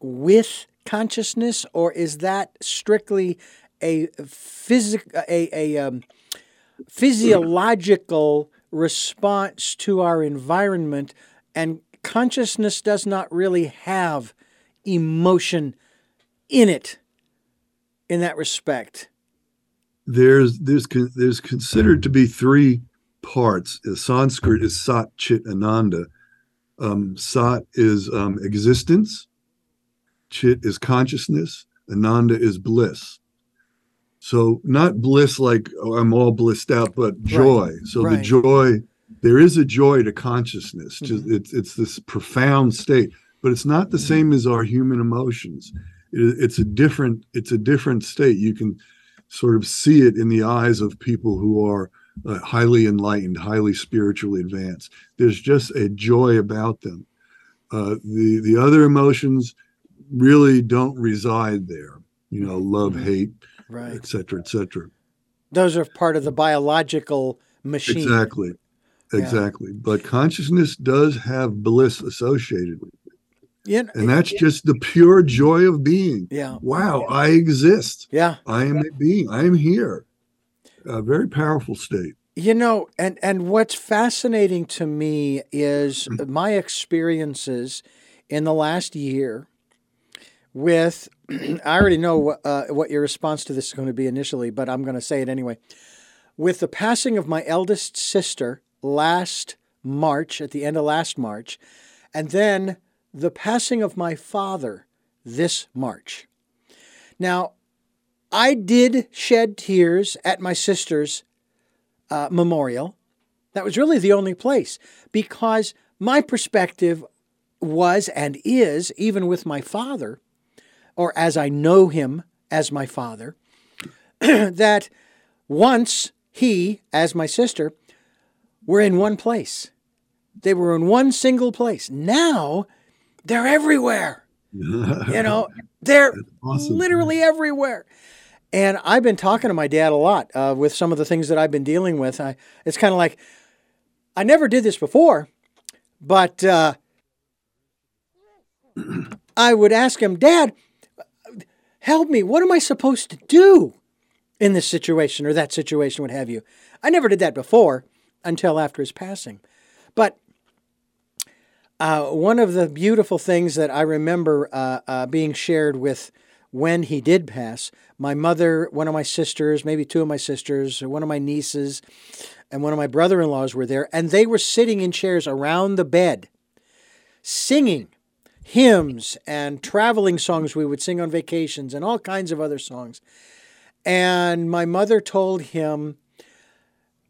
Speaker 1: with consciousness, or is that strictly a physical, a, a um, physiological response to our environment, and consciousness does not really have emotion in it in that respect?
Speaker 2: There's there's there's considered to be three parts. Sanskrit is Sat Chit Ananda. Um, sat is um, existence, Chit is consciousness, Ananda is bliss. So not bliss like oh, I'm all blissed out, but joy. Right. So right. the joy, there is a joy to consciousness. Mm-hmm. Just it's it's this profound state, but it's not the mm-hmm. same as our human emotions. It, it's a different it's a different state. You can sort of see it in the eyes of people who are uh, highly enlightened, highly spiritually advanced. There's just a joy about them. Uh, the the other emotions really don't reside there. You know, love, mm-hmm. hate, right, et cetera, et cetera.
Speaker 1: Those are part of the biological machine.
Speaker 2: Exactly, exactly. Yeah. But consciousness does have bliss associated with it. Yeah, and that's yeah. just the pure joy of being.
Speaker 1: Yeah.
Speaker 2: Wow, I exist.
Speaker 1: Yeah.
Speaker 2: I am a being. I am here. A very powerful state.
Speaker 1: You know, and and what's fascinating to me is mm. my experiences in the last year with. [clears throat] I already know uh, what your response to this is going to be initially, but I'm going to say it anyway. With the passing of my eldest sister last March, at the end of last March, and then the passing of my father this March. Now, I did shed tears at my sister's uh, memorial. That was really the only place because my perspective was and is, even with my father, or as I know him as my father, [clears throat] that once he, as my sister, were in one place. They were in one single place. Now they're everywhere. you know, [laughs] they're awesome. literally everywhere. And I've been talking to my dad a lot uh, with some of the things that I've been dealing with. I, it's kind of like, I never did this before, but uh, [clears throat] I would ask him, Dad, help me. What am I supposed to do in this situation or that situation, what have you? I never did that before until after his passing. But uh, one of the beautiful things that I remember uh, uh, being shared with when he did pass, my mother, one of my sisters, maybe two of my sisters, or one of my nieces, and one of my brother in laws were there, and they were sitting in chairs around the bed, singing hymns and traveling songs we would sing on vacations and all kinds of other songs. And my mother told him,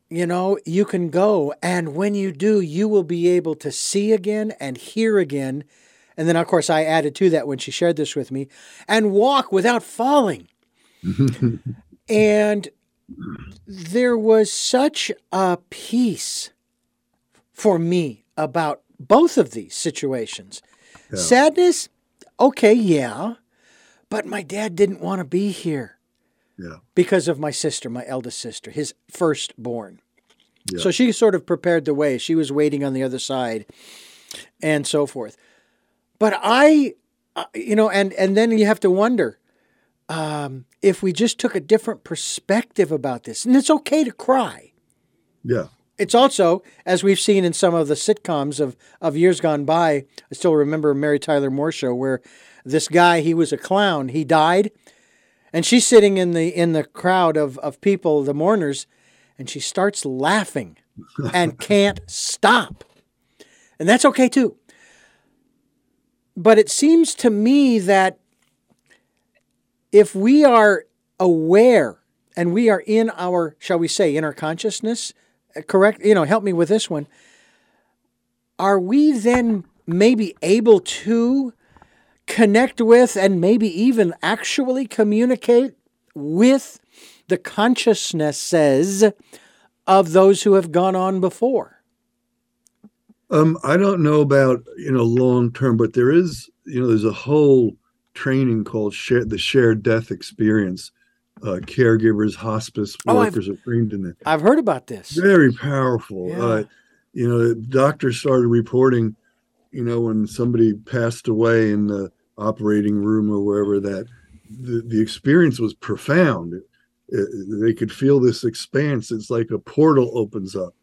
Speaker 1: you know, you can go. And when you do, you will be able to see again and hear again. And then, of course, I added to that when she shared this with me and walk without falling. [laughs] and there was such a peace for me about both of these situations. Yeah. Sadness, okay, yeah, but my dad didn't want to be here.
Speaker 2: Yeah.
Speaker 1: Because of my sister, my eldest sister, his firstborn. Yeah. So she sort of prepared the way. She was waiting on the other side and so forth. But I, uh, you know, and, and then you have to wonder um, if we just took a different perspective about this. And it's okay to cry.
Speaker 2: Yeah.
Speaker 1: It's also, as we've seen in some of the sitcoms of, of years gone by, I still remember Mary Tyler Moore show where this guy, he was a clown. He died and she's sitting in the in the crowd of, of people, the mourners, and she starts laughing and [laughs] can't stop. And that's okay too. But it seems to me that if we are aware and we are in our, shall we say, in our consciousness, correct, you know, help me with this one, are we then maybe able to connect with, and maybe even actually communicate with the consciousnesses of those who have gone on before?
Speaker 2: Um, I don't know about you know long term, but there is you know there's a whole training called share, the shared death experience uh, caregivers, hospice
Speaker 1: Oh,
Speaker 2: workers are trained in it.
Speaker 1: I've heard about this.
Speaker 2: Very powerful.
Speaker 1: Yeah.
Speaker 2: Uh, you know, doctors started reporting, you know, when somebody passed away in the operating room or wherever, that the, the experience was profound. It- it- they could feel this expanse. It's like a portal opens up,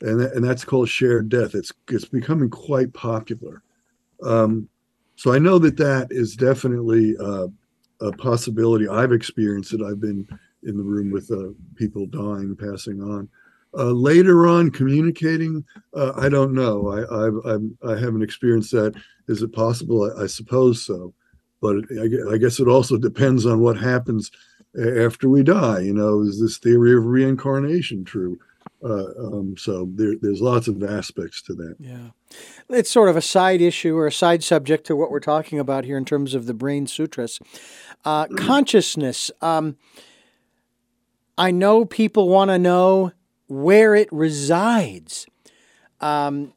Speaker 2: and that, and that's called shared death. It's it's becoming quite popular. Um, so I know that that is definitely uh, a possibility. I've experienced it. I've been in the room with uh, people dying, passing on. Uh, later on, communicating, uh, I don't know. I I've, I'm, I haven't experienced that. Is it possible? I, I suppose so, but I, I guess it also depends on what happens after we die. You know, is this theory of reincarnation true? Uh, um, so there, there's lots of aspects to that.
Speaker 1: Yeah. It's sort of a side issue or a side subject to what we're talking about here in terms of the brain sutras. Uh, [clears throat] consciousness. Um, I know people want to know where it resides. Um,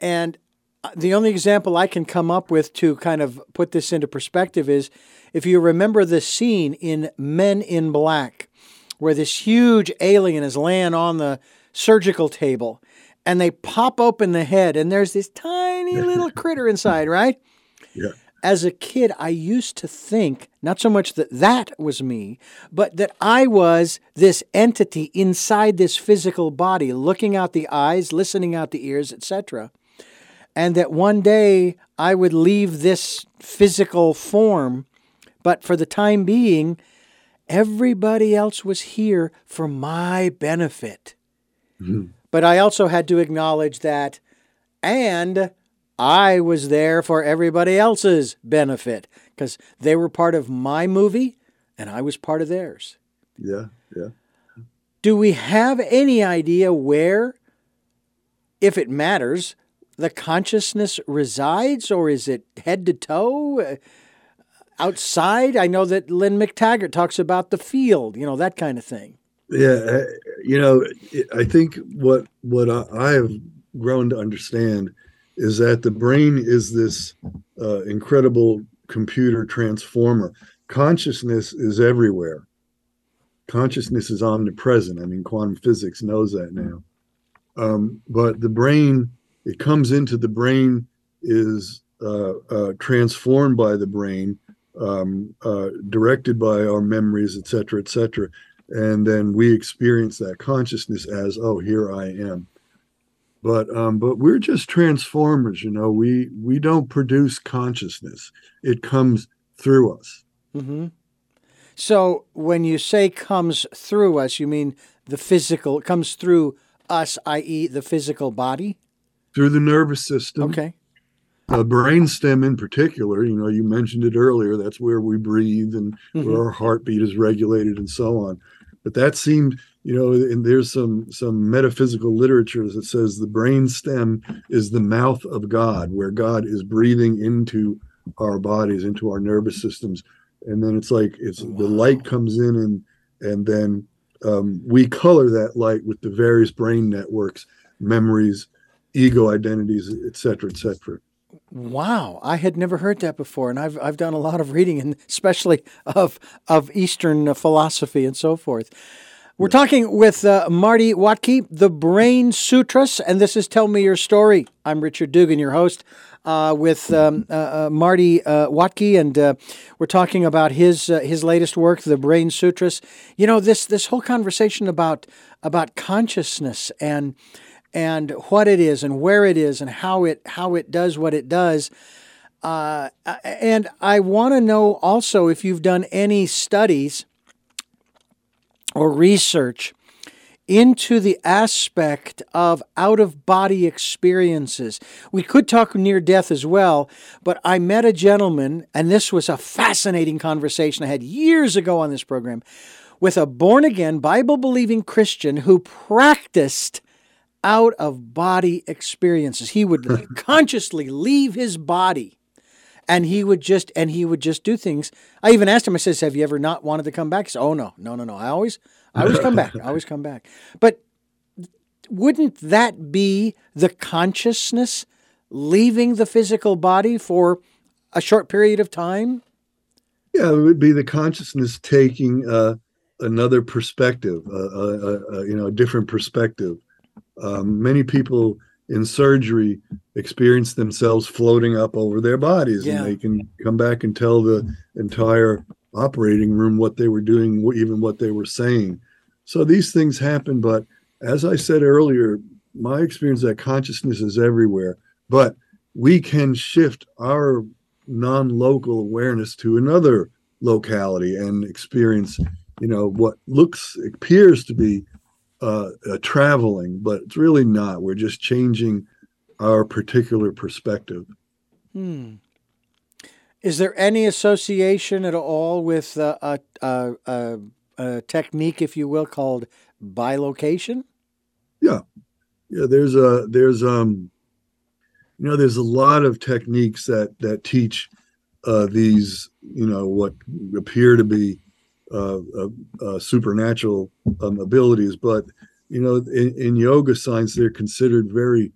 Speaker 1: and uh, the only example I can come up with to kind of put this into perspective is if you remember the scene in Men in Black, where this huge alien is laying on the surgical table and they pop open the head and there's this tiny [laughs] little critter inside, right?
Speaker 2: Yeah.
Speaker 1: As a kid, I used to think not so much that that was me, but that I was this entity inside this physical body, looking out the eyes, listening out the ears, etc. And that one day I would leave this physical form, but for the time being, everybody else was here for my benefit. [laughs] But I also had to acknowledge that, and I was there for everybody else's benefit because they were part of my movie and I was part of theirs.
Speaker 2: Yeah, yeah.
Speaker 1: Do we have any idea where, if it matters, the consciousness resides, or is it head to toe? uh, Outside, I know that Lynne McTaggart talks about the field, you know, that kind of thing.
Speaker 2: Yeah, uh, you know, I think what what I, have grown to understand is that the brain is this uh, incredible computer transformer. Consciousness is everywhere. Consciousness is omnipresent. I mean, quantum physics knows that now. Um, but the brain, it comes into the brain, is uh, uh, transformed by the brain, um, uh, directed by our memories, et cetera, et cetera and then we experience that consciousness as oh here i am but um but we're just transformers you know we we don't produce consciousness it comes through us
Speaker 1: hmm So when you say comes through us, you mean the physical, it comes through us, i.e., the physical body?
Speaker 2: through the nervous system
Speaker 1: Okay.
Speaker 2: uh, brainstem in particular you know you mentioned it earlier that's where we breathe and
Speaker 1: Mhm.
Speaker 2: where our heartbeat is regulated and so on but that seemed you know and there's some some metaphysical literature that says the brain stem is the mouth of god where god is breathing into our bodies into our nervous systems. And then it's like it's the light comes in and and then um, we color that light with the various brain networks memories ego identities et cetera et cetera
Speaker 1: Wow, I had never heard that before, and I've I've done a lot of reading, and especially of of Eastern uh, philosophy and so forth. We're talking with uh, Marty Wuttke, the Brain Sutras, and this is Tell Me Your Story. I'm Richard Dugan, your host, uh, with um, uh, uh, Marty uh, Wuttke, and uh, we're talking about his uh, his latest work, the Brain Sutras. You know this this whole conversation about about consciousness and and what it is and where it is and how it how it does what it does. Uh, and I want to know also if you've done any studies or research into the aspect of out of body experiences. We could talk near death as well, but I met a gentleman, and this was a fascinating conversation I had years ago on this program with a born again, Bible believing Christian who practiced out of body experiences. He would [laughs] consciously leave his body and he would just and he would just do things. I even asked him, I says, Have you ever not wanted to come back? He said, Oh no, no, no, no. I always I always come back. I always come back. But wouldn't that be the consciousness leaving the physical body for a short period of time?
Speaker 2: Yeah, it would be the consciousness taking uh, another perspective, uh, uh, uh, you know, a different perspective. Um, many people in surgery experience themselves floating up over their bodies,
Speaker 1: Yeah.
Speaker 2: and they can come back and tell the entire operating room what they were doing, even what they were saying. So these things happen, but as I said earlier, my experience that consciousness is everywhere, but we can shift our non-local awareness to another locality and experience you know what looks appears to be uh, uh, traveling but it's really not we're just changing our particular perspective
Speaker 1: Hmm. Is there any association at all with uh, a, a, a, a technique, if you will, called bilocation?
Speaker 2: yeah yeah. there's a there's um you know there's a lot of techniques that that teach uh these you know what appear to be uh, uh, uh supernatural um, abilities but you know in, in yoga science they're considered very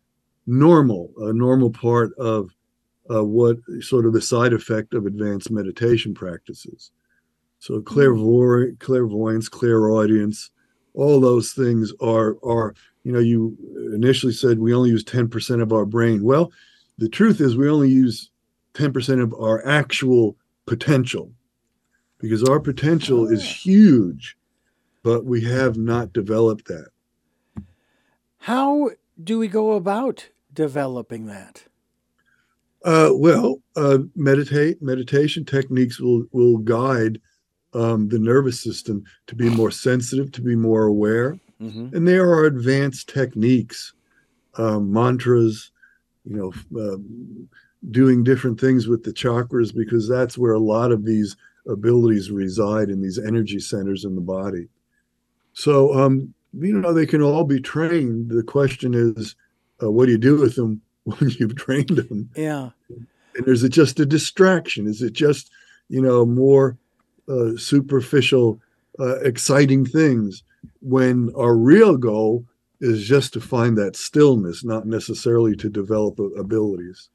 Speaker 2: normal a normal part of uh, what sort of the side effect of advanced meditation practices. So clairvoy- clairvoyance clairaudience all those things are are you know you initially said we only use 10% of our brain. Well the truth is we only use 10% of our actual potential because our potential is
Speaker 1: Ah.
Speaker 2: huge but we have not developed that
Speaker 1: How do we go about developing that?
Speaker 2: uh, well uh, meditate meditation techniques will will guide um, the nervous system to be more sensitive to be more aware
Speaker 1: Mm-hmm.
Speaker 2: and there are advanced techniques um, mantras you know um, doing different things with the chakras because that's where a lot of these abilities reside in these energy centers in the body. So um, you know they can all be trained. The question is uh, what do you do with them [laughs] when you've trained them?
Speaker 1: Yeah.
Speaker 2: and is it just a distraction? Is it just you know more uh, superficial uh, exciting things when our real goal is just to find that stillness not necessarily to develop abilities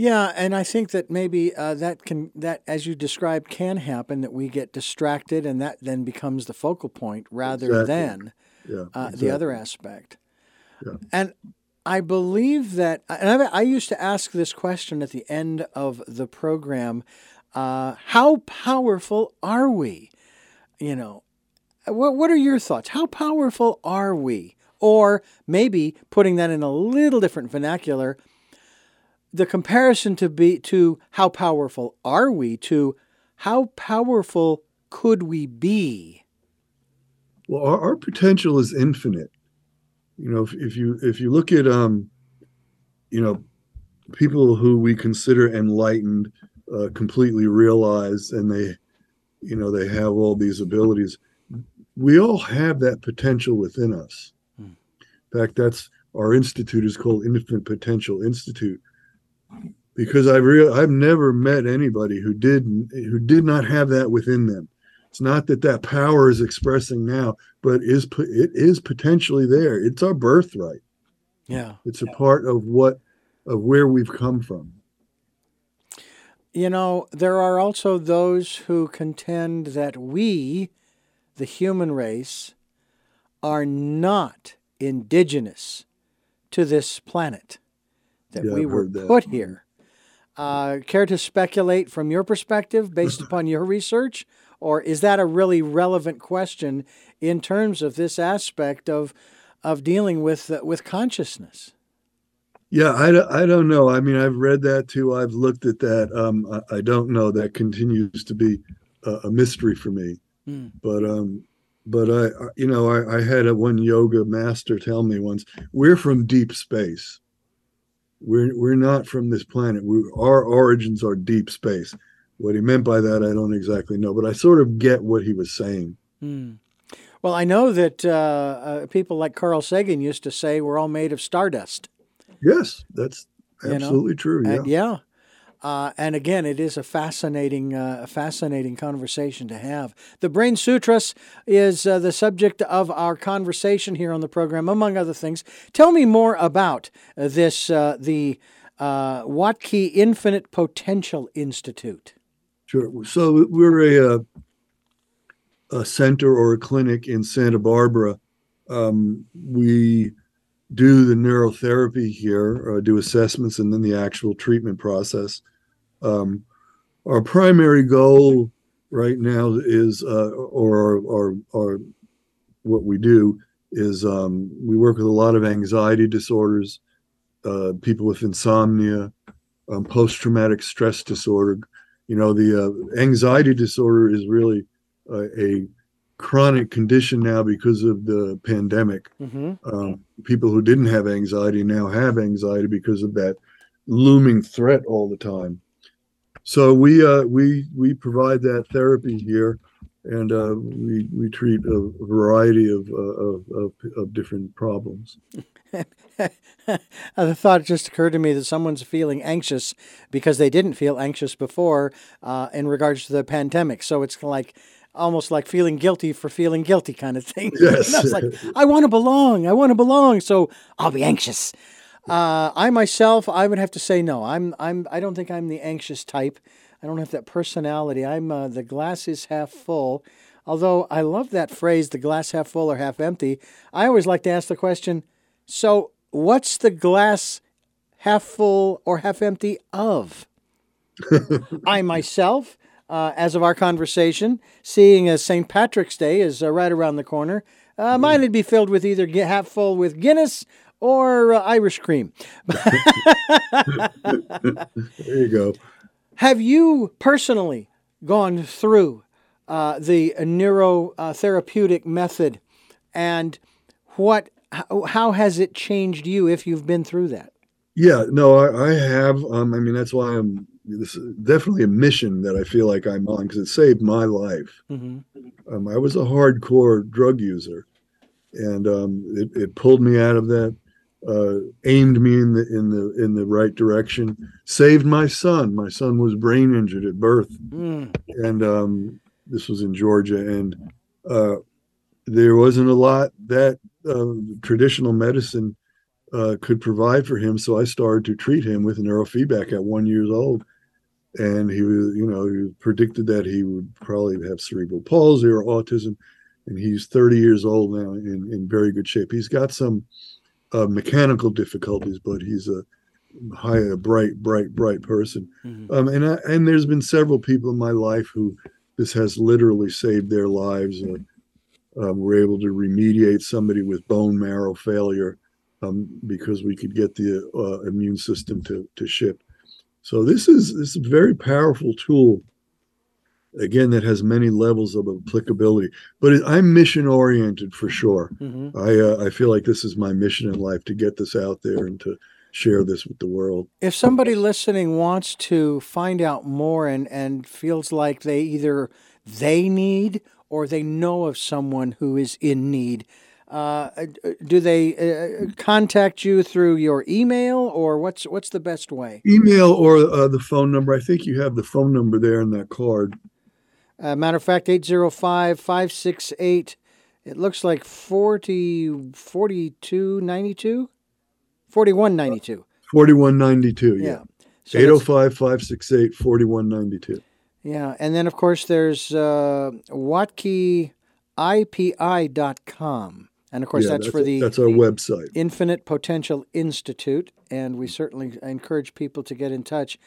Speaker 1: Yeah, and I think that maybe uh, that can that as you described can happen that we get distracted and that then becomes the focal point rather
Speaker 2: Exactly.
Speaker 1: than
Speaker 2: yeah
Speaker 1: uh, the other aspect.
Speaker 2: Yeah.
Speaker 1: And I believe that, and I, I used to ask this question at the end of the program: uh, How powerful are we? You know, what what are your thoughts? How powerful are we? Or maybe putting that in a little different vernacular, the comparison to be to how powerful are we to how powerful could we be?
Speaker 2: well our, our potential is infinite you know if, if you if you look at um you know people who we consider enlightened uh, completely realized and they you know they have all these abilities we all have that potential within us
Speaker 1: Hmm.
Speaker 2: in fact that's our institute is called infinite potential institute because i've real i've never met anybody who did who did not have that within them. It's not that that power is expressing now but is it is potentially there. It's our birthright.
Speaker 1: Yeah.
Speaker 2: it's a part of what of where we've come from.
Speaker 1: You know, there are also those who contend that we, the human race, are not indigenous to this planet, that
Speaker 2: Yeah,
Speaker 1: we
Speaker 2: I've
Speaker 1: were
Speaker 2: that.
Speaker 1: put here. Uh, care to speculate from your perspective based [laughs] upon your research? Or is that a really relevant question in terms of this aspect of, of dealing with, uh, with consciousness?
Speaker 2: Yeah, I, don't- I don't know. I mean, I've read that too. I've looked at that. Um, I, I don't know. That continues to be a, a mystery for me.
Speaker 1: Hmm.
Speaker 2: But um, but I, I- you know, I, I had a one yoga master tell me once, we're from deep space. We're we're not from this planet. We, our origins are deep space. What he meant by that, I don't exactly know, but I sort of get what he was saying.
Speaker 1: Hmm. Well, I know that uh, uh, people like Carl Sagan used to say we're all made of stardust.
Speaker 2: Yes, that's
Speaker 1: You know,
Speaker 2: absolutely true. Yeah.
Speaker 1: Yeah. Uh, and again, it is a fascinating, uh, fascinating conversation to have. The Brain Sutras is uh, the subject of our conversation here on the program, among other things. Tell me more about uh, this, uh, the uh, Wuttke Infinite Potential Institute.
Speaker 2: Sure. So we're a a center or a clinic in Santa Barbara. Um, we do the neurotherapy here, do assessments, and then the actual treatment process. Um, our primary goal right now is, uh, or, or, or what we do is um, we work with a lot of anxiety disorders, uh, people with insomnia, um, post-traumatic stress disorder. You know, the uh, anxiety disorder is really a chronic condition now because of the pandemic.
Speaker 1: Mm-hmm.
Speaker 2: Um, people who didn't have anxiety now have anxiety because of that looming threat all the time. So we uh, we we provide that therapy here, and uh, we we treat a variety of, uh, of, of of different problems. [laughs]
Speaker 1: the thought just occurred to me that someone's feeling anxious because they didn't feel anxious before uh, in regards to the pandemic. So it's like almost like feeling guilty for feeling guilty kind of thing. [laughs]
Speaker 2: Yes.
Speaker 1: I was like, I want to belong. I want to belong. So I'll be anxious. Uh, I myself, I would have to say no. I'm, I'm, I don't think I'm the anxious type. I don't have that personality. I'm uh, the glass is half full. Although I love that phrase, the glass half full or half empty. I always like to ask the question, so what's the glass half full or half empty of? [laughs] I myself, uh, as of our conversation, seeing as St. Patrick's Day is uh, right around the corner, uh, mine would be filled with either half full with Guinness or uh, Irish cream. [laughs]
Speaker 2: there you go.
Speaker 1: Have you personally gone through uh, the neurotherapeutic method, and what? How, how, has it changed you if you've been through that?
Speaker 2: Yeah, no, I, I have. Um, I mean, that's why I'm. This is definitely a mission that I feel like I'm on because it saved my life.
Speaker 1: Mm-hmm.
Speaker 2: Um, I was a hardcore drug user, and um, it, it pulled me out of that uh, aimed me in the in the in the right direction. Saved my son. My son was brain injured at birth,
Speaker 1: Mm.
Speaker 2: and um, this was in Georgia, and uh, there wasn't a lot that uh, traditional medicine uh, could provide for him. So I started to treat him with neurofeedback at one years old, and he was, you know, he predicted that he would probably have cerebral palsy or autism, and he's 30 years old now in in very good shape. He's got some uh, mechanical difficulties, but he's a high, a bright, bright, bright person.
Speaker 1: Mhm.
Speaker 2: Um, and I, and there's been several people in my life who this has literally saved their lives. Um, we're able to remediate somebody with bone marrow failure um, because we could get the uh, immune system to to ship. So this is this is a very powerful tool. Again, that has many levels of applicability. But it, I'm mission oriented for sure.
Speaker 1: Mhm.
Speaker 2: I uh, I feel like this is my mission in life to get this out there and to share this with the world.
Speaker 1: If somebody listening wants to find out more and, and feels like they either they need or they know of someone who is in need, uh, do they uh, contact you through your email or what's what's the best way?
Speaker 2: Email or uh, the phone number. I think you have the phone number there in that card.
Speaker 1: Uh, matter of fact, 805 568, it looks like 40, 4292? 4192.
Speaker 2: 4192.
Speaker 1: Yeah.
Speaker 2: Yeah.
Speaker 1: So that's-
Speaker 2: 805 568 4192.
Speaker 1: Yeah, and then of course there's uh, wuttkeipi.com, and of course
Speaker 2: Yeah,
Speaker 1: that's, for the
Speaker 2: that's our website.
Speaker 1: Infinite Potential Institute, and we certainly encourage people to get in touch.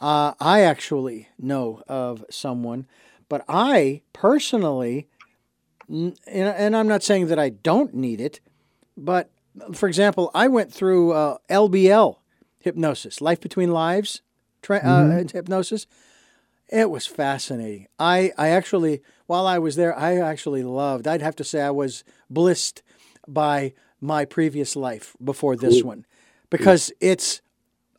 Speaker 1: Uh, I actually know of someone, but I personally, and I'm not saying that I don't need it, but for example, I went through uh, LBL hypnosis, Life Between Lives tra- uh, hypnosis. It was fascinating. I, I actually, while I was there, I actually loved, I'd have to say I was blissed by my previous life before this one because it's,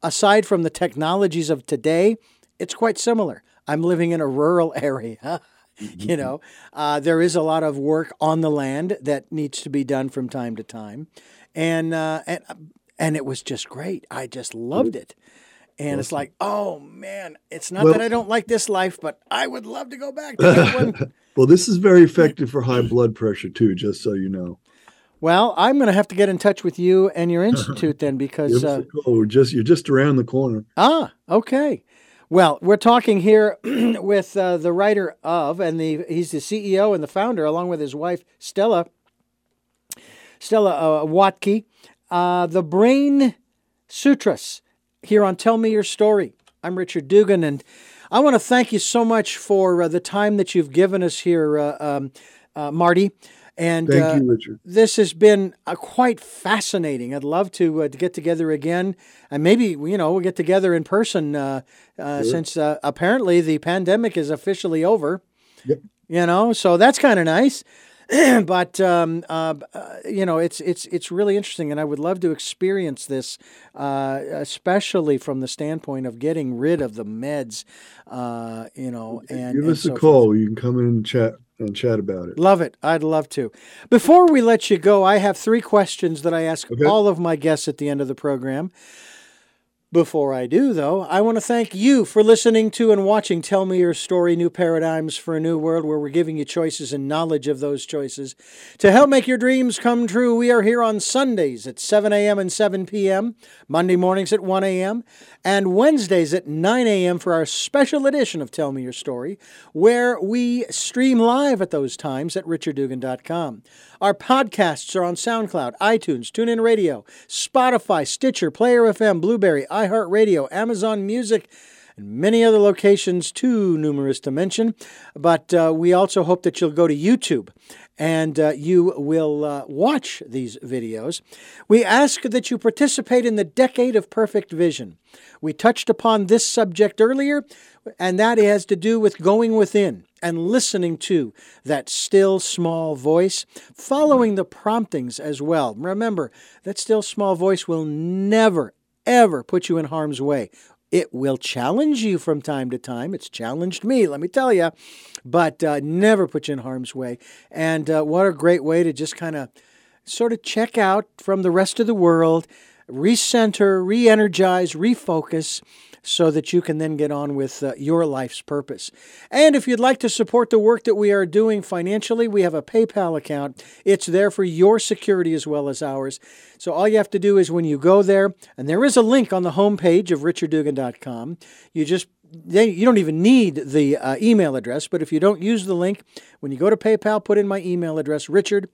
Speaker 1: aside from the technologies of today, it's quite similar. I'm living in a rural [laughs] area. you know, uh, there is a lot of work on the land that needs to be done from time to time. And, uh, and, and it was just great. I just loved it. And it's like, oh man, it's not
Speaker 2: Well-
Speaker 1: that I don't like this life, but I would love to go back to that one. [laughs]
Speaker 2: Well, this is very [laughs] effective for high blood pressure too, just so you know.
Speaker 1: Well, I'm going to have to get in touch with you and your institute then because, uh,
Speaker 2: us a call. We're just you're just around the corner.
Speaker 1: ah, okay. Well, we're talking here [clears throat] with uh, the writer of, and the he's the CEO and the founder, along with his wife Stella. Stella uh, Wuttke, uh, the Brain Sutras, here on Tell Me Your Story. I'm Richard Dugan, and I want to thank you so much for uh, the time that you've given us here, uh, um, uh, Marty. And
Speaker 2: Thank
Speaker 1: uh,
Speaker 2: you, Richard.
Speaker 1: this has been uh, quite fascinating. I'd love to uh, to get together again, and maybe you know we'll get together in person uh, uh, since uh, apparently the pandemic is officially over.
Speaker 2: Yep.
Speaker 1: You know, so that's kind of nice. [clears throat] but um, you know, it's it's it's really interesting, and I would love to experience this, uh, especially from the standpoint of getting rid of the meds. Uh, you know, and
Speaker 2: Give
Speaker 1: and
Speaker 2: us
Speaker 1: so
Speaker 2: a
Speaker 1: forth.
Speaker 2: call. You can come in and chat and chat about it.
Speaker 1: Love it. I'd love to. Before we let you go, I have three questions that I ask
Speaker 2: Okay.
Speaker 1: all of my guests at the end of the program. Before I do, though, I want to thank you for listening to and watching Tell Me Your Story New Paradigms for a New World, where we're giving you choices and knowledge of those choices. To help make your dreams come true, we are here on Sundays at 7 a.m. and 7 p.m., Monday mornings at 1 a.m., and Wednesdays at 9 a.m. for our special edition of Tell Me Your Story, where we stream live at those times at richarddugan.com. Our podcasts are on SoundCloud, iTunes, TuneIn Radio, Spotify, Stitcher, Player FM, Blueberry, iHeartRadio, Amazon Music, and many other locations too numerous to mention. But uh, we also hope that you'll go to YouTube and uh, you will uh, watch these videos. We ask that you participate in the Decade of Perfect Vision. We touched upon this subject earlier, and that has to do with going within and listening to that still small voice, following the promptings as well. Remember, that still small voice will never, ever put you in harm's way. It will challenge you from time to time. It's challenged me, let me tell you, but uh, never put you in harm's way. And uh, what a great way to just kind of sort of check out from the rest of the world, recenter, re energize, refocus. So that you can then get on with uh, your life's purpose. And if you'd like to support the work that we are doing financially, we have a PayPal account. It's there for your security as well as ours. So all you have to do is when you go there, and there is a link on the homepage of richarddugan.com, you just they, you don't even need the uh, email address, but if you don't use the link, when you go to PayPal, put in my email address, richard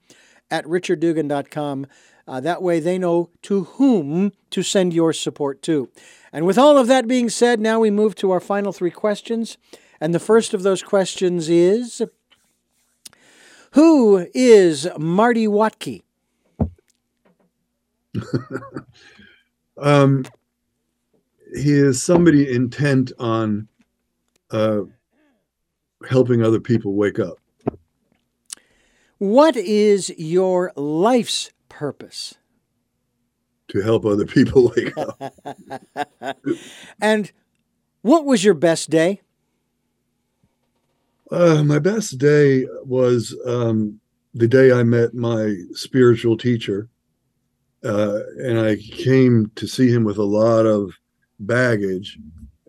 Speaker 1: at richarddugan.com. Uh, that way they know to whom to send your support to. And with all of that being said, now we move to our final three questions. And the first of those questions is Who is Marty Wuttke? [laughs]
Speaker 2: Um, he is somebody intent on uh, helping other people wake up.
Speaker 1: What is your life's purpose?
Speaker 2: To help other people [laughs] wake up.
Speaker 1: And what was your best day?
Speaker 2: Uh, my best day was um, the day I met my spiritual teacher. Uh, and I came to see him with a lot of baggage.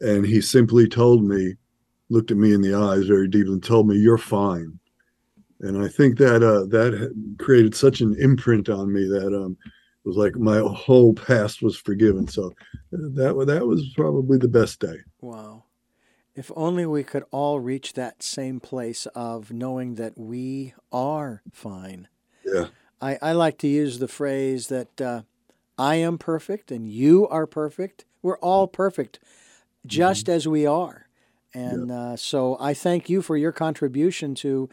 Speaker 2: And he simply told me, looked at me in the eyes very deeply, and told me, You're fine. And I think that uh, that created such an imprint on me that um, it was like my whole past was forgiven. So that that was probably the best day.
Speaker 1: Wow. If only we could all reach that same place of knowing that we are fine.
Speaker 2: Yeah.
Speaker 1: I, I like to use the phrase that uh, I am perfect and you are perfect. We're all perfect just as we are. And uh, so I thank you for your contribution to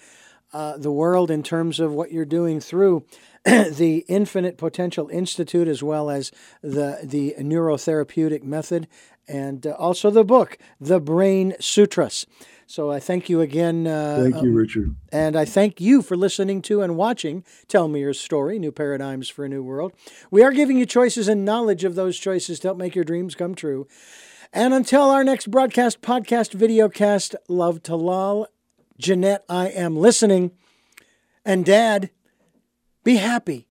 Speaker 1: uh, the world in terms of what you're doing through [clears throat] the Infinite Potential Institute as well as the, the neurotherapeutic method and uh, also the book, The Brain Sutras. So I thank you again. Uh,
Speaker 2: Thank you, Richard.
Speaker 1: and I thank you for listening to and watching Tell Me Your Story New Paradigms for a New World. We are giving you choices and knowledge of those choices to help make your dreams come true. And until our next broadcast, podcast, videocast, love to lol, Jeanette, I am listening. And Dad, be happy.